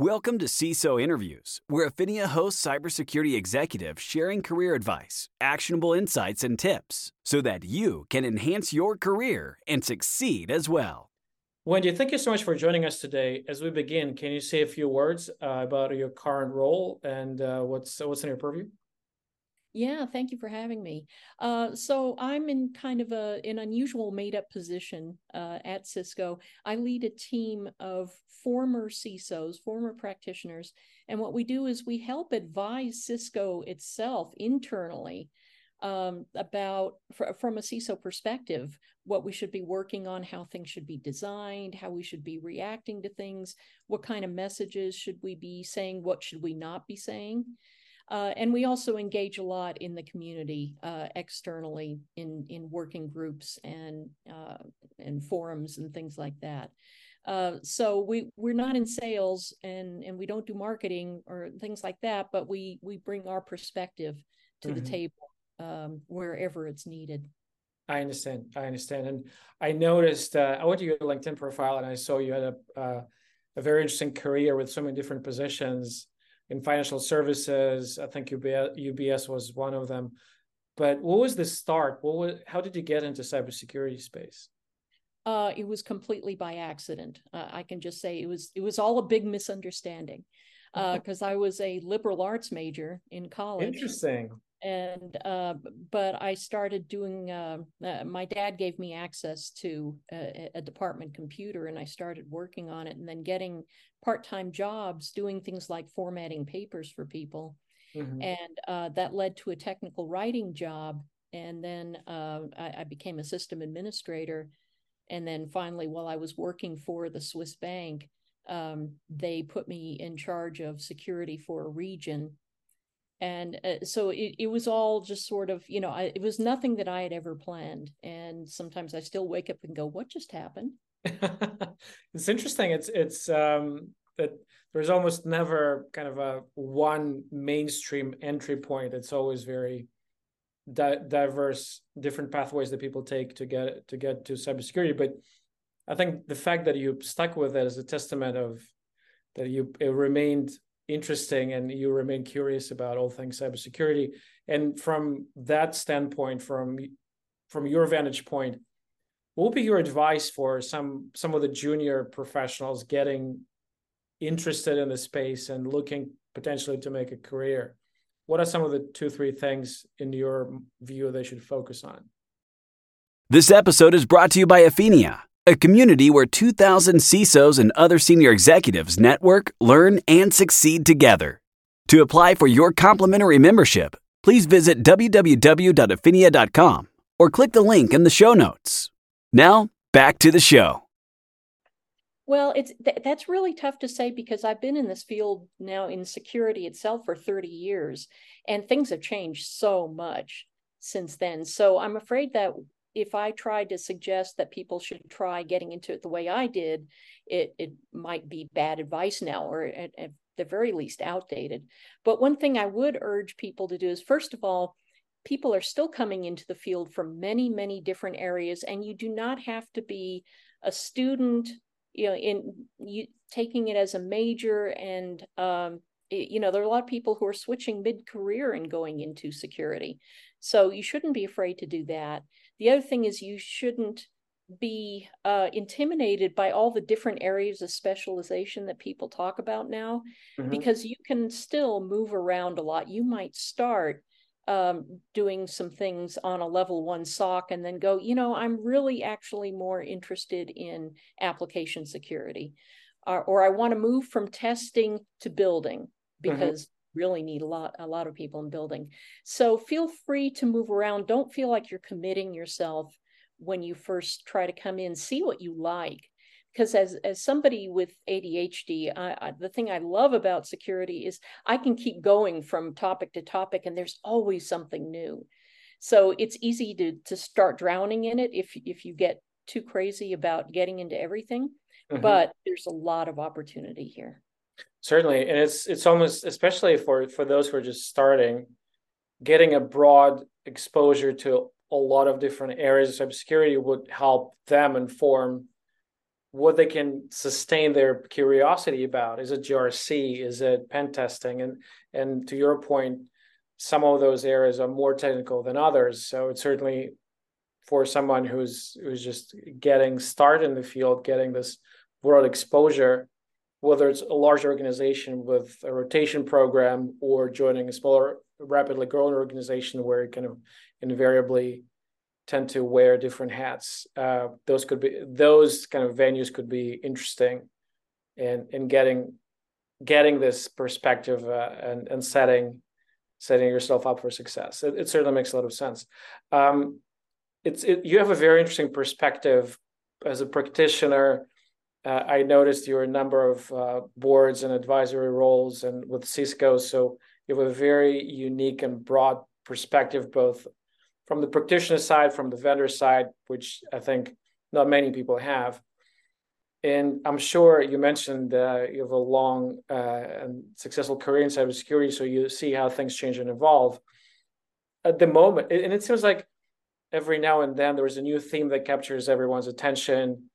Welcome to CISO Interviews, where Aphinia hosts cybersecurity executives sharing career advice, actionable insights, and tips so that you can enhance your career and succeed as well. Wendy, thank you so much for joining us today. As we begin, can you say a few words uh, about your current role and uh, what's what's in your purview? Yeah, thank you for having me. Uh, so I'm in kind of a an unusual made up position uh, at Cisco. I lead a team of former CISOs, former practitioners, and what we do is we help advise Cisco itself internally um, about fr- from a CISO perspective what we should be working on, how things should be designed, how we should be reacting to things, what kind of messages should we be saying, what should we not be saying. Uh, and we also engage a lot in the community uh, externally in in working groups and uh, and forums and things like that. Uh, so we we're not in sales and and we don't do marketing or things like that, but we we bring our perspective to mm-hmm. the table um, wherever it's needed. I understand. I understand, and I noticed. Uh, I went to your LinkedIn profile and I saw you had a uh, a very interesting career with so many different positions in financial services. I think UBS was one of them. But what was the start? What was, how did you get into cybersecurity space? Uh, it was completely by accident. Uh, I can just say it was it was all a big misunderstanding because uh, I was a liberal arts major in college. Interesting and uh, but I started doing. Uh, uh, my dad gave me access to a, a, department computer, and I started working on it, and then getting part-time jobs doing things like formatting papers for people, mm-hmm. and uh, that led to a technical writing job, and then uh, I, I became a system administrator, and then finally, while I was working for the Swiss bank. Um, they put me in charge of security for a region and uh, so it, it was all just sort of you know I, it was nothing that i had ever planned. And sometimes i still wake up and go what just happened? It's interesting. It's it's um that there's almost never kind of a one mainstream entry point it's always very di- diverse different pathways that people take to get to get to cybersecurity. But i think the fact that you stuck with it is a testament of that you it remained interesting and you remain curious about all things cybersecurity. And from that standpoint, from from your vantage point, what would be your advice for some some of the junior professionals getting interested in the space and looking potentially to make a career? What are some of the two, three things in your view they should focus on? This episode is brought to you by Aphinia a community where 2,000 CISOs and other senior executives network, learn, and succeed together. To apply for your complimentary membership, please visit www.aphinia.com or click the link in the show notes. Now, back to the show. Well, it's th- that's really tough to say because I've been in this field now in security itself for 30 years and things have changed so much since then. So I'm afraid that if I tried to suggest that people should try getting into it the way I did, it it might be bad advice now, or at, at the very least outdated. But one thing I would urge people to do is, first of all, people are still coming into the field from many many different areas, and you do not have to be a student, you know, in you taking it as a major and um, you know there are a lot of people who are switching mid-career and going into security so you shouldn't be afraid to do that the other thing is you shouldn't be uh, intimidated by all the different areas of specialization that people talk about now, mm-hmm. because you can still move around a lot. You might start um, doing some things on a level one SOC and then go, you know, I'm really actually more interested in application security. Uh, or I want to move from testing to building mm-hmm. because really need a lot a lot of people in building. So feel free to move around. Don't feel like you're committing yourself when you first try to come in. See what you like. Because as as somebody with ADHD I, I, the thing I love about security is I can keep going from topic to topic and there's always something new. So it's easy to to start drowning in it if if you get too crazy about getting into everything mm-hmm. but there's a lot of opportunity here certainly and it's it's almost especially for for those who are just starting getting a broad exposure to a lot of different areas of cybersecurity would help them inform what they can sustain their curiosity about. Is it GRC? Is it pen testing? And and to your point, some of those areas are more technical than others. So it's certainly for someone who's who's just getting started in the field, getting this world exposure, whether it's a large organization with a rotation program or joining a smaller, rapidly growing organization where you kind of invariably tend to wear different hats. Uh, those could be those kind of venues could be interesting in in getting getting this perspective uh, and and setting setting yourself up for success. It, it certainly makes a lot of sense. Um, it's it, you have a very interesting perspective as a practitioner. Uh, I noticed you're a number of uh, boards and advisory roles, and with Cisco, so you have a very unique and broad perspective, both from the practitioner side, from the vendor side, which I think not many people have. And I'm sure you mentioned uh, you have a long uh, and successful career in cybersecurity, so you see how things change and evolve. At the moment, and it seems like every now and then there is a new theme that captures everyone's attention.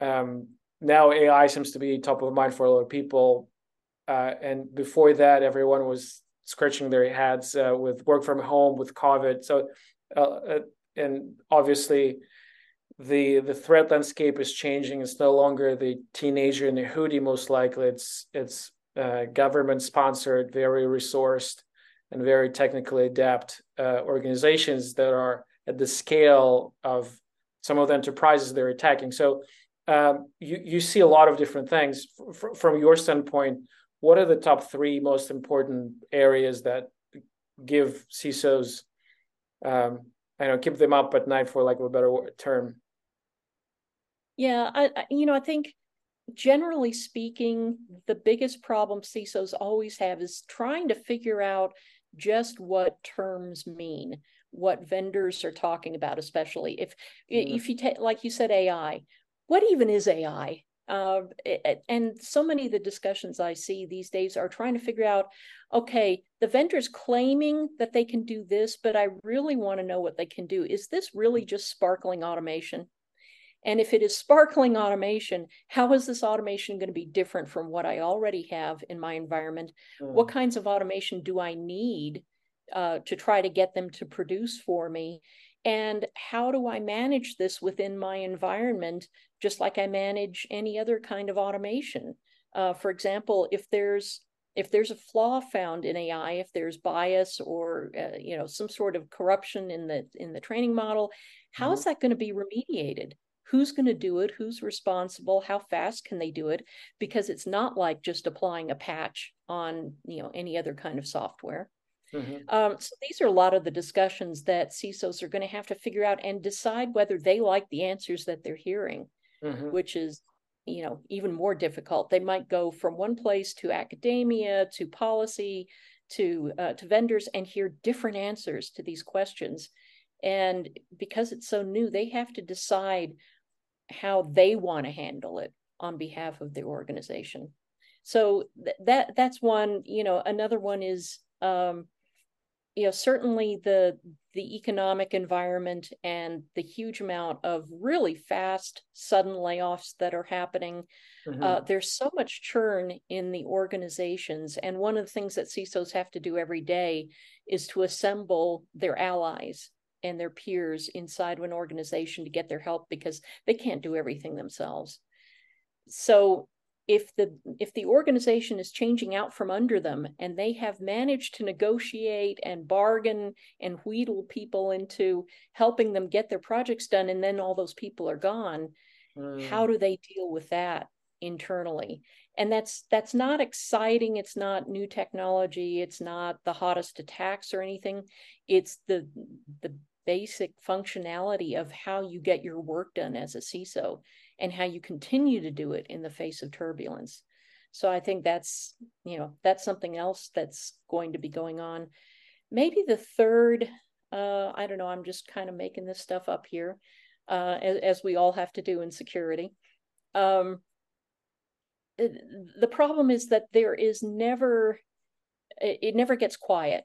Um, now AI seems to be top of mind for a lot of people, uh, and before that, everyone was scratching their heads uh, with work from home, with COVID. So uh, uh, and obviously the the threat landscape is changing. It's no longer the teenager in the hoodie. Most likely, it's it's uh, government sponsored, very resourced, and very technically adept uh, organizations that are at the scale of some of the enterprises they're attacking. So um, you you see a lot of different things F- from your standpoint. What are the top three most important areas that give CISOs um, I know keep them up at night for like a better term. Yeah, I, I you know I think generally speaking, the biggest problem CISOs always have is trying to figure out just what terms mean, what vendors are talking about, especially if mm. if you take like you said AI, what even is AI? Uh, and so many of the discussions I see these days are trying to figure out okay, the vendor's claiming that they can do this, but I really want to know what they can do. Is this really just sparkling automation? And if it is sparkling automation, how is this automation going to be different from what I already have in my environment? Mm. What kinds of automation do I need uh, to try to get them to produce for me? And how do I manage this within my environment, just like I manage any other kind of automation? Uh, for example, if there's if there's a flaw found in AI, if there's bias or uh, you know some sort of corruption in the in the training model, how mm-hmm. is that going to be remediated? Who's going to do it? Who's responsible? How fast can they do it? Because it's not like just applying a patch on you know any other kind of software. Mm-hmm. Um, so these are a lot of the discussions that CISOs are going to have to figure out and decide whether they like the answers that they're hearing, mm-hmm. which is you know even more difficult they might go from one place to academia to policy to uh, to vendors and hear different answers to these questions and because it's so new they have to decide how they want to handle it on behalf of the organization so th- that that's one you know another one is um, you know certainly the the economic environment and the huge amount of really fast sudden layoffs that are happening mm-hmm. uh, there's so much churn in the organizations and one of the things that cisos have to do every day is to assemble their allies and their peers inside of an organization to get their help because they can't do everything themselves so if the if the organization is changing out from under them and they have managed to negotiate and bargain and wheedle people into helping them get their projects done and then all those people are gone mm. how do they deal with that internally? And that's that's not exciting. It's not new technology. It's not the hottest attacks or anything. It's the the basic functionality of how you get your work done as a CISO and how you continue to do it in the face of turbulence. So I think that's, you know, that's something else that's going to be going on. Maybe the third, uh, I don't know, I'm just kind of making this stuff up here, uh, as, as we all have to do in security. Um, the problem is that there is never, it never gets quiet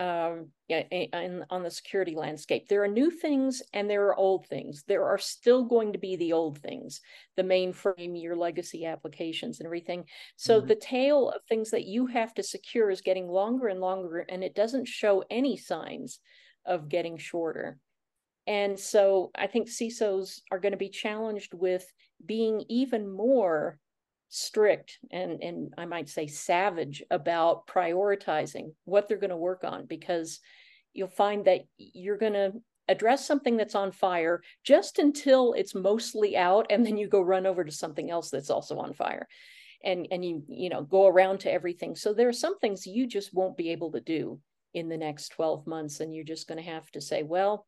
um, in, on the security landscape. There are new things and there are old things. There are still going to be the old things, the mainframe, your legacy applications, and everything. So mm-hmm. the tail of things that you have to secure is getting longer and longer, and it doesn't show any signs of getting shorter. And so I think CISOs are going to be challenged with being even more strict and and I might say savage about prioritizing what they're going to work on because you'll find that you're going to address something that's on fire just until it's mostly out and then you go run over to something else that's also on fire. And and you you know go around to everything. So there are some things you just won't be able to do in the next 12 months and you're just going to have to say well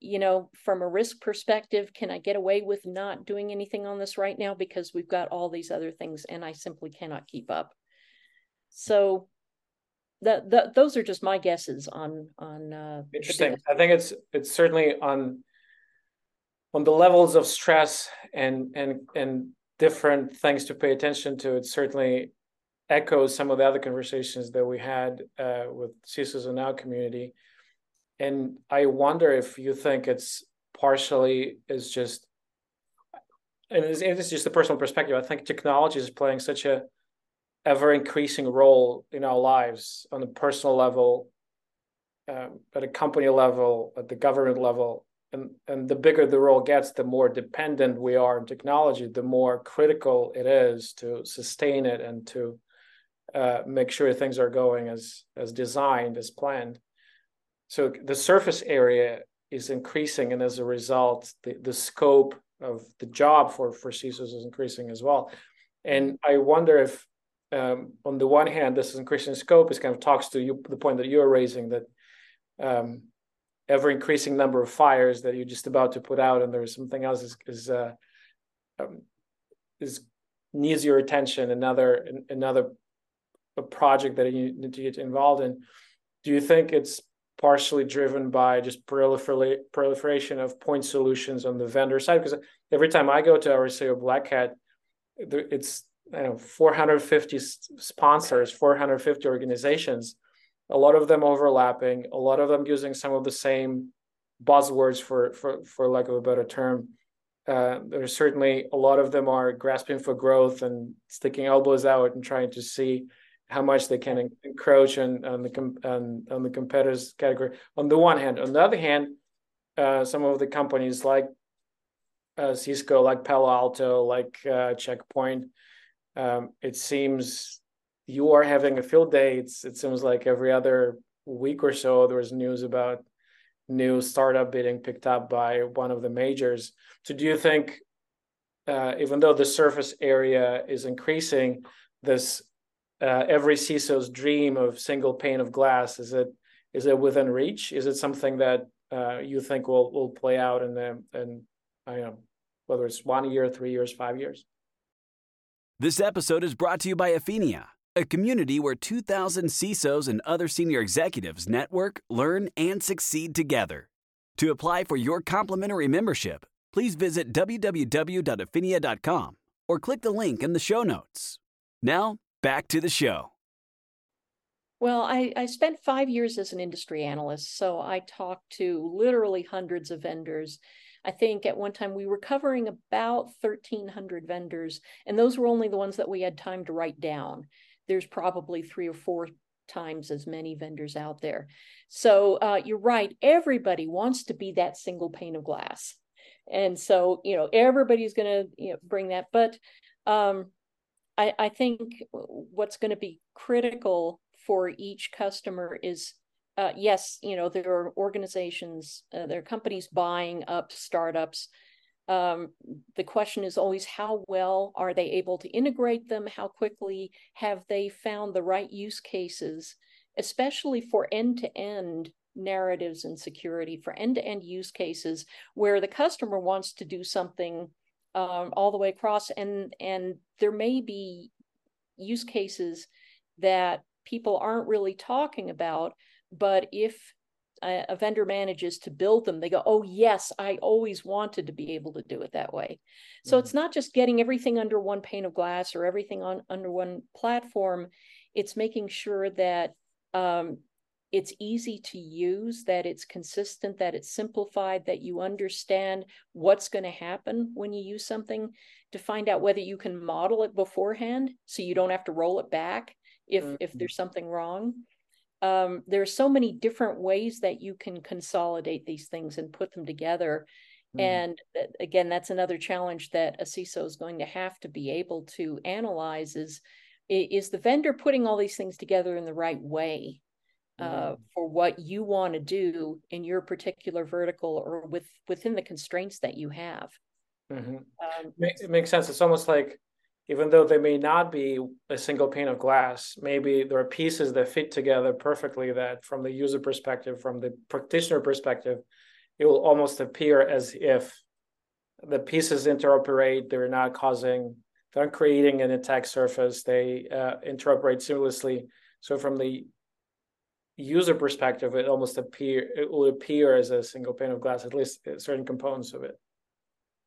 you know, from a risk perspective, can I get away with not doing anything on this right now because we've got all these other things and I simply cannot keep up. So that the, those are just my guesses on on uh, interesting. I think it's it's certainly on on the levels of stress and and and different things to pay attention to. It certainly echoes some of the other conversations that we had uh, with CISOs in our community and I wonder if you think it's partially is just, and it's, it's just a personal perspective. I think technology is playing such a ever increasing role in our lives on a personal level, um, at a company level, at the government level. And, and the bigger the role gets, the more dependent we are on technology, the more critical it is to sustain it and to uh, make sure things are going as as designed, as planned so the surface area is increasing, and as a result, the, the scope of the job for for CISOs is increasing as well. And I wonder if, um, on the one hand, this increasing scope is kind of talks to you the point that you're raising that um, ever increasing number of fires that you're just about to put out, and there's something else is is uh, um, is needs your attention. Another another project that you need to get involved in. Do you think it's partially driven by just prolifer- proliferation of point solutions on the vendor side. Because every time I go to RSA Black Hat, it's I know 450 sponsors, 450 organizations, a lot of them overlapping, a lot of them using some of the same buzzwords for for for lack of a better term. Uh, there's certainly a lot of them are grasping for growth and sticking elbows out and trying to see how much they can encroach on, on the on, on the competitors category. On the one hand on the other hand uh, some of the companies like uh, cisco like palo alto like uh, checkpoint um, it seems you are having a field day. It's, it seems like every other week or so there's news about new startup being picked up by one of the majors. So do you think uh, even though the surface area is increasing this uh, every CISO's dream of single pane of glass? Is it is it within reach? Is it something that uh, you think will will play out in the in I don't know whether it's one year, three years, five years? This episode is brought to you by Aphinia, a community where 2,000 CISOs and other senior executives network, learn, and succeed together. To apply for your complimentary membership, please visit www.aphinia.com or click the link in the show notes. Now, back to the show. Well, I, I spent five years as an industry analyst, so I talked to literally hundreds of vendors. I think at one time we were covering about 1,300 vendors, and those were only the ones that we had time to write down. There's probably three or four times as many vendors out there. So uh, you're right, everybody wants to be that single pane of glass. And so, you know, everybody's going to you know, bring that. But um, I, I think what's going to be critical for each customer is uh, yes, you know, there are organizations, uh, there are companies buying up startups. Um, the question is always how well are they able to integrate them? How quickly have they found the right use cases, especially for end to end narratives and security, for end to end use cases where the customer wants to do something um, all the way across. And and there may be use cases that people aren't really talking about but if a, a, vendor manages to build them they go oh yes i always wanted to be able to do it that way. So mm-hmm. it's not just getting everything under one pane of glass or everything on under one platform. It's making sure that um, it's easy to use, that it's consistent, that it's simplified, that you understand what's going to happen when you use something to find out whether you can model it beforehand so you don't have to roll it back if mm-hmm. if there's something wrong. Um, there are so many different ways that you can consolidate these things and put them together. Mm-hmm. And again, that's another challenge that a CISO is going to have to be able to analyze is is the vendor putting all these things together in the right way uh, for what you want to do in your particular vertical or with within the constraints that you have. Mm-hmm. Um, it makes sense. It's almost like even though they may not be a single pane of glass, maybe there are pieces that fit together perfectly. That from the user perspective, from the practitioner perspective, it will almost appear as if the pieces interoperate. They're not causing, they're not creating an attack surface. They uh, interoperate seamlessly. So from the user perspective, it almost appear it will appear as a single pane of glass, at least certain components of it.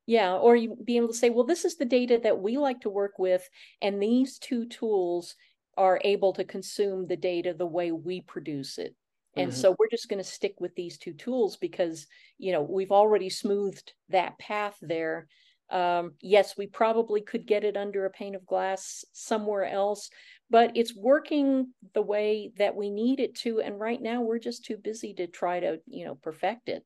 Yeah, or you be able to say, well, this is the data that we like to work with, and these two tools are able to consume the data the way we produce it. And mm-hmm. so we're just going to stick with these two tools because, you know, we've already smoothed that path there. Um, yes, we probably could get it under a pane of glass somewhere else, but it's working the way that we need it to and right now we're just too busy to try to you know perfect it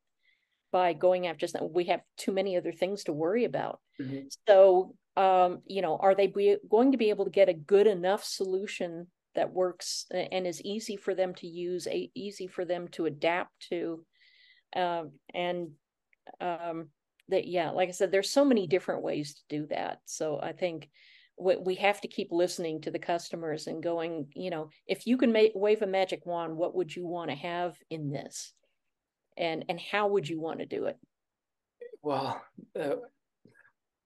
by going after that. we have too many other things to worry about mm-hmm. so um, you know are they be, going to be able to get a good enough solution that works and is easy for them to use a, easy for them to adapt to um, and um, that yeah like i said there's so many different ways to do that so i think we have to keep listening to the customers and going you know if you can make, wave a magic wand what would you want to have in this? And and how would you want to do it? Well uh,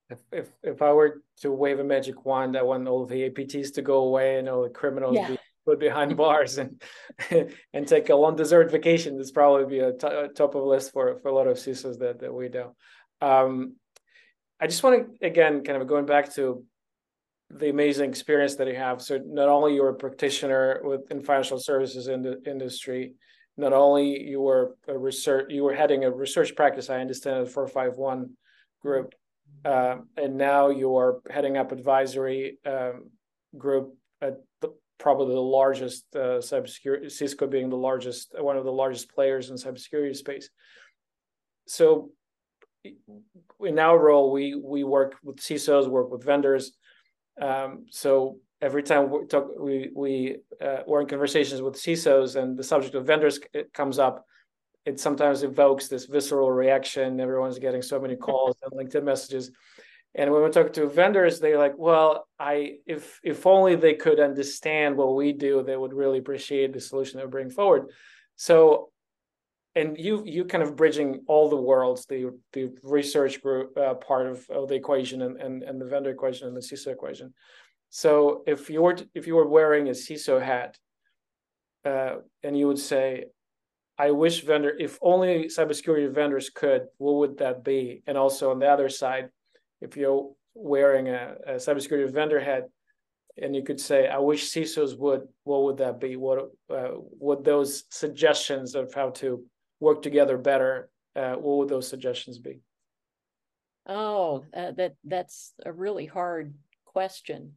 if, if if i were to wave a magic wand i want all the apts to go away and all the criminals yeah. be put behind bars and and take a long dessert vacation. This probably be a, t- a top of list for for a lot of CISOs that that we know. Um, I just want to again kind of going back to the amazing experience that you have. So not only you're a practitioner within financial services in the industry, not only you were a research, you were heading a research practice. I understand at four five one group, uh, and now you are heading up advisory um, group at the, probably the largest uh, cybersecurity. Cisco being the largest, one of the largest players in cybersecurity space. So in our role, we we work with CISOs, work with vendors um, so every time we talk, we we uh, we're in conversations with CISOs, and the subject of vendors comes up. It sometimes evokes this visceral reaction. Everyone's getting so many calls and LinkedIn messages, and when we talk to vendors, they're like, "Well, I if if only they could understand what we do, they would really appreciate the solution that we bring forward." So and you you kind of bridging all the worlds the the research group uh, part of, of the equation and, and and the vendor equation and the CISO equation. So if you were if you were wearing a CISO hat, uh, and you would say, "I wish vendor if only cybersecurity vendors could, what would that be?" And also on the other side, if you're wearing a, a cybersecurity vendor hat, and you could say, "I wish CISOs would," what would that be? What uh, would those suggestions of how to work together better, uh, what would those suggestions be? Oh, uh, that that's a really hard question.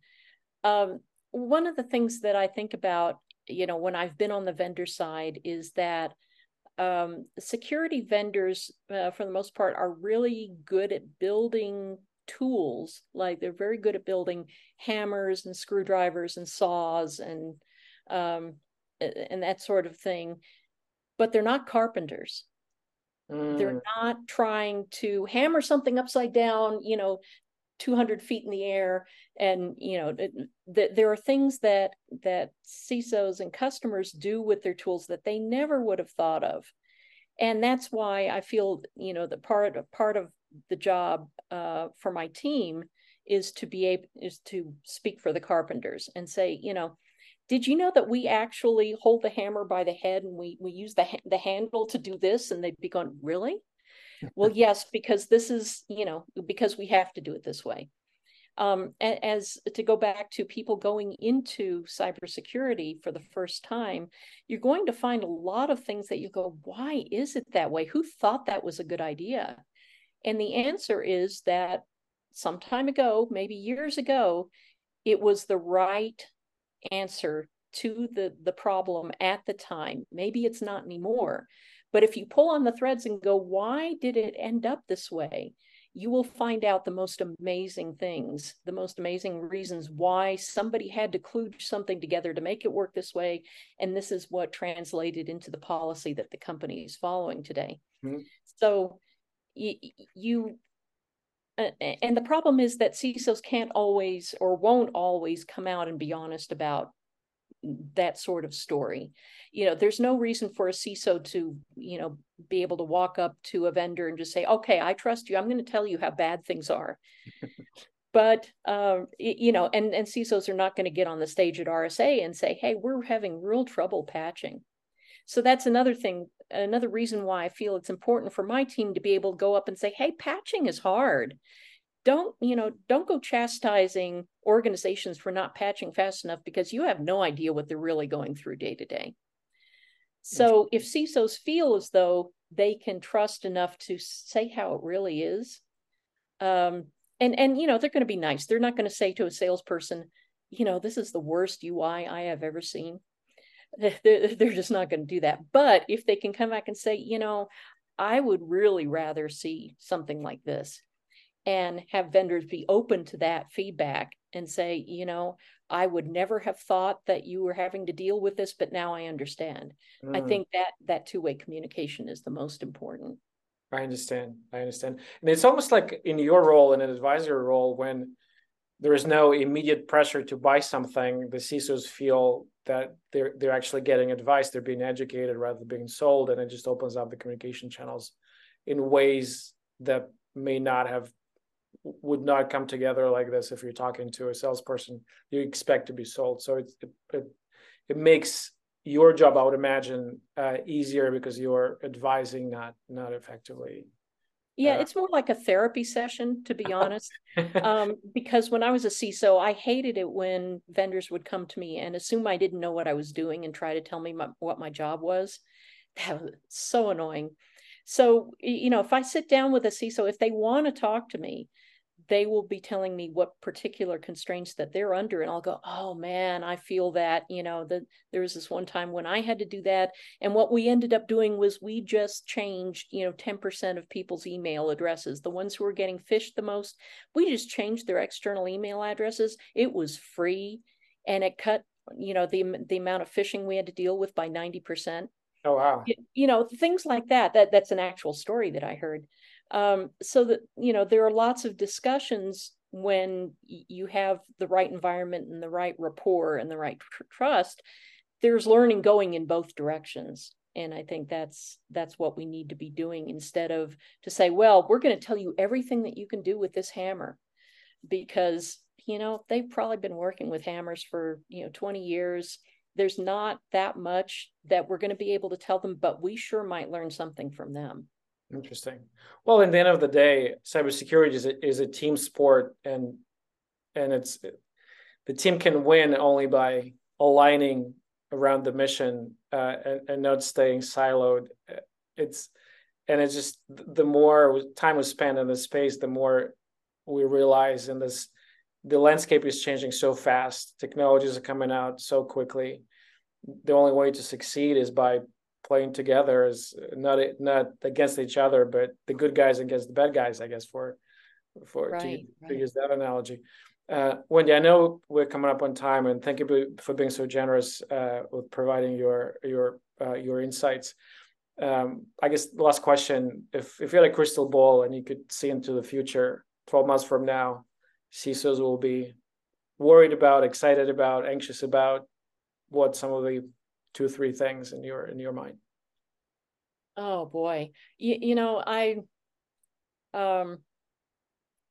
Um, one of the things that I think about, you know, when I've been on the vendor side, is that um, security vendors, uh, for the most part, are really good at building tools. Like they're very good at building hammers and screwdrivers and saws and um, and that sort of thing but they're not carpenters. Mm. They're not trying to hammer something upside down, you know, 200 feet in the air. And, you know, th- there are things that, that CISOs and customers do with their tools that they never would have thought of. And that's why I feel, you know, the part of part of the job uh, for my team is to be able is to speak for the carpenters and say, you know, did you know that we actually hold the hammer by the head and we we use the the handle to do this and they'd be going really well yes because this is you know because we have to do it this way Um, as to go back to people going into cybersecurity for the first time, you're going to find a lot of things that you go, why is it that way? Who thought that was a good idea? And the answer is that some time ago, maybe years ago, it was the right answer to the the problem at the time. Maybe it's not anymore but if you pull on the threads and go why did it end up this way? you will find out the most amazing things the most amazing reasons why somebody had to kludge something together to make it work this way and this is what translated into the policy that the company is following today. Mm-hmm. so you, you and the problem is that CISOs can't always or won't always come out and be honest about that sort of story. You know, there's no reason for a CISO to, you know, be able to walk up to a vendor and just say, okay, I trust you. I'm going to tell you how bad things are. but uh, you know, and and CISOs are not going to get on the stage at RSA and say, hey, we're having real trouble patching. So that's another thing, another reason why I feel it's important for my team to be able to go up and say, hey, patching is hard. Don't you know don't go chastising organizations for not patching fast enough because you have no idea what they're really going through day to day. So if cisos feel as though they can trust enough to say how it really is um, and and you know they're going to be nice. They're not going to say to a salesperson you know this is the worst ui i have ever seen they're, they're just not going to do that but if they can come back and say you know i would really rather see something like this and have vendors be open to that feedback and say, you know, I would never have thought that you were having to deal with this, but now I understand. Mm. I think that that two-way communication is the most important. I understand. I understand. And it's almost like in your role in an advisory role when there is no immediate pressure to buy something, the CISOs feel that they're they're actually getting advice, they're being educated rather than being sold, and it just opens up the communication channels in ways that may not have would not come together like this if you're talking to a salesperson you expect to be sold. So it it, it makes your job i would imagine uh, easier because you're advising not not effectively yeah it's more like a therapy session to be honest. Um, because when i was a ciso i hated it when vendors would come to me and assume i didn't know what i was doing and try to tell me my, what my job was. That was so annoying. So you know if i sit down with a ciso if they want to talk to me they will be telling me what particular constraints that they're under and i'll go oh man i feel that you know that there was this one time when i had to do that and what we ended up doing was we just changed you know 10% of people's email addresses. The ones who were getting phished the most we just changed their external email addresses. It was free and it cut you know the the amount of phishing we had to deal with by 90% oh wow. You, you know things like that that that's an actual story that i heard um, so that you know there are lots of discussions when you have the right environment and the right rapport and the right tr- trust there's learning going in both directions. And i think that's that's what we need to be doing instead of to say well we're going to tell you everything that you can do with this hammer. Because you know they've probably been working with hammers for you know 20 years. There's not that much that we're going to be able to tell them but we sure might learn something from them Interesting. Well, in the end of the day, cybersecurity is a, is a team sport, and and it's the team can win only by aligning around the mission uh, and, and not staying siloed. It's and it's just the more time we spend in this space, the more we realize in this the landscape is changing so fast. Technologies are coming out so quickly. The only way to succeed is by playing together is not not against each other, but the good guys against the bad guys, I guess, for for right, to, right. to, use that analogy. Uh, Wendy, I know we're coming up on time, and thank you for being so generous uh, with providing your your uh, your insights. Um, I guess the last question: If if you had a crystal ball and you could see into the future, twelve months from now, CISOs will be worried about, excited about, anxious about what some of the two or three things in your in your mind oh boy you, you know i um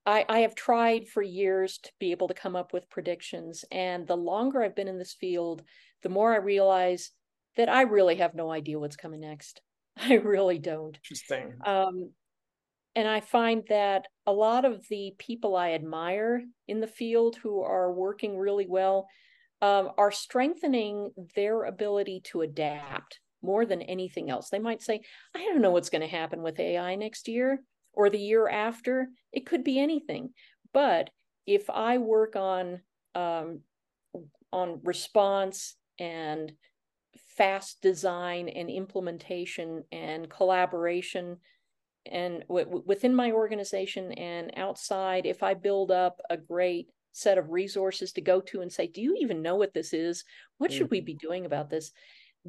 I, I have tried for years to be able to come up with predictions. And the longer I've been in this field, the more I realize that I really have no idea what's coming next. I really don't. Interesting. Um, and I find that a lot of the people I admire in the field who are working really well um, are strengthening their ability to adapt more than anything else. They might say, I don't know what's going to happen with AI next year or the year after. It could be anything. But if I work on um, on response and fast design and implementation and collaboration and w- within my organization and outside if i build up a great set of resources to go to and say do you even know what this is? What should mm-hmm. we be doing about this?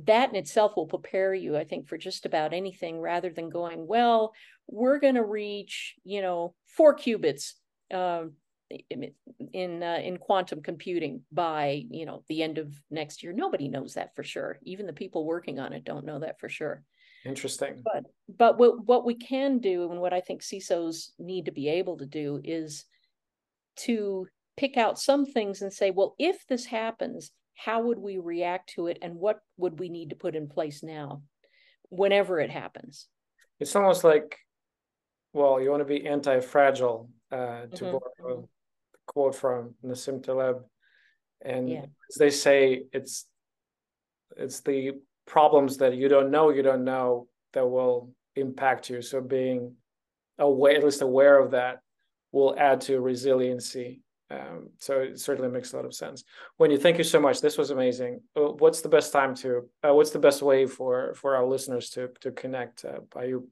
That in itself will prepare you i think for just about anything rather than going well we're going to reach you know four qubits uh, in uh, in quantum computing by you know the end of next year. Nobody knows that for sure. Even the people working on it don't know that for sure. Interesting. But but what what we can do and what i think cisos need to be able to do is to pick out some things and say well if this happens how would we react to it and what would we need to put in place now whenever it happens it's almost like well you want to be anti-fragile uh, to mm-hmm. borrow quote from Nassim Taleb, and yeah. they say it's it's the problems that you don't know you don't know that will impact you. So being aware, at least aware of that, will add to resiliency. Um, so it certainly makes a lot of sense. Wendy thank you so much. This was amazing. Uh, what's the best time to? Uh, what's the best way for for our listeners to to connect? Uh, are you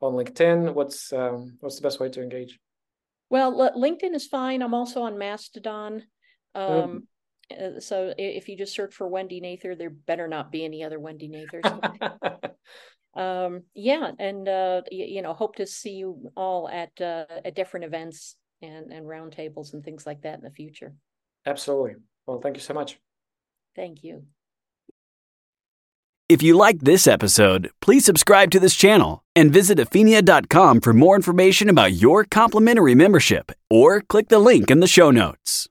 on LinkedIn? What's um, what's the best way to engage? Well, LinkedIn is fine. I'm also on Mastodon. Oh. Um, mm. So if you just search for Wendy Nather, there better not be any other Wendy Nathers. um, yeah, and uh, you, you, know, hope to see you all at uh, at different events and and roundtables and things like that in the future. Absolutely. Well, thank you so much. Thank you. If you liked this episode, please subscribe to this channel and visit Aphinia.com for more information about your complimentary membership or click the link in the show notes.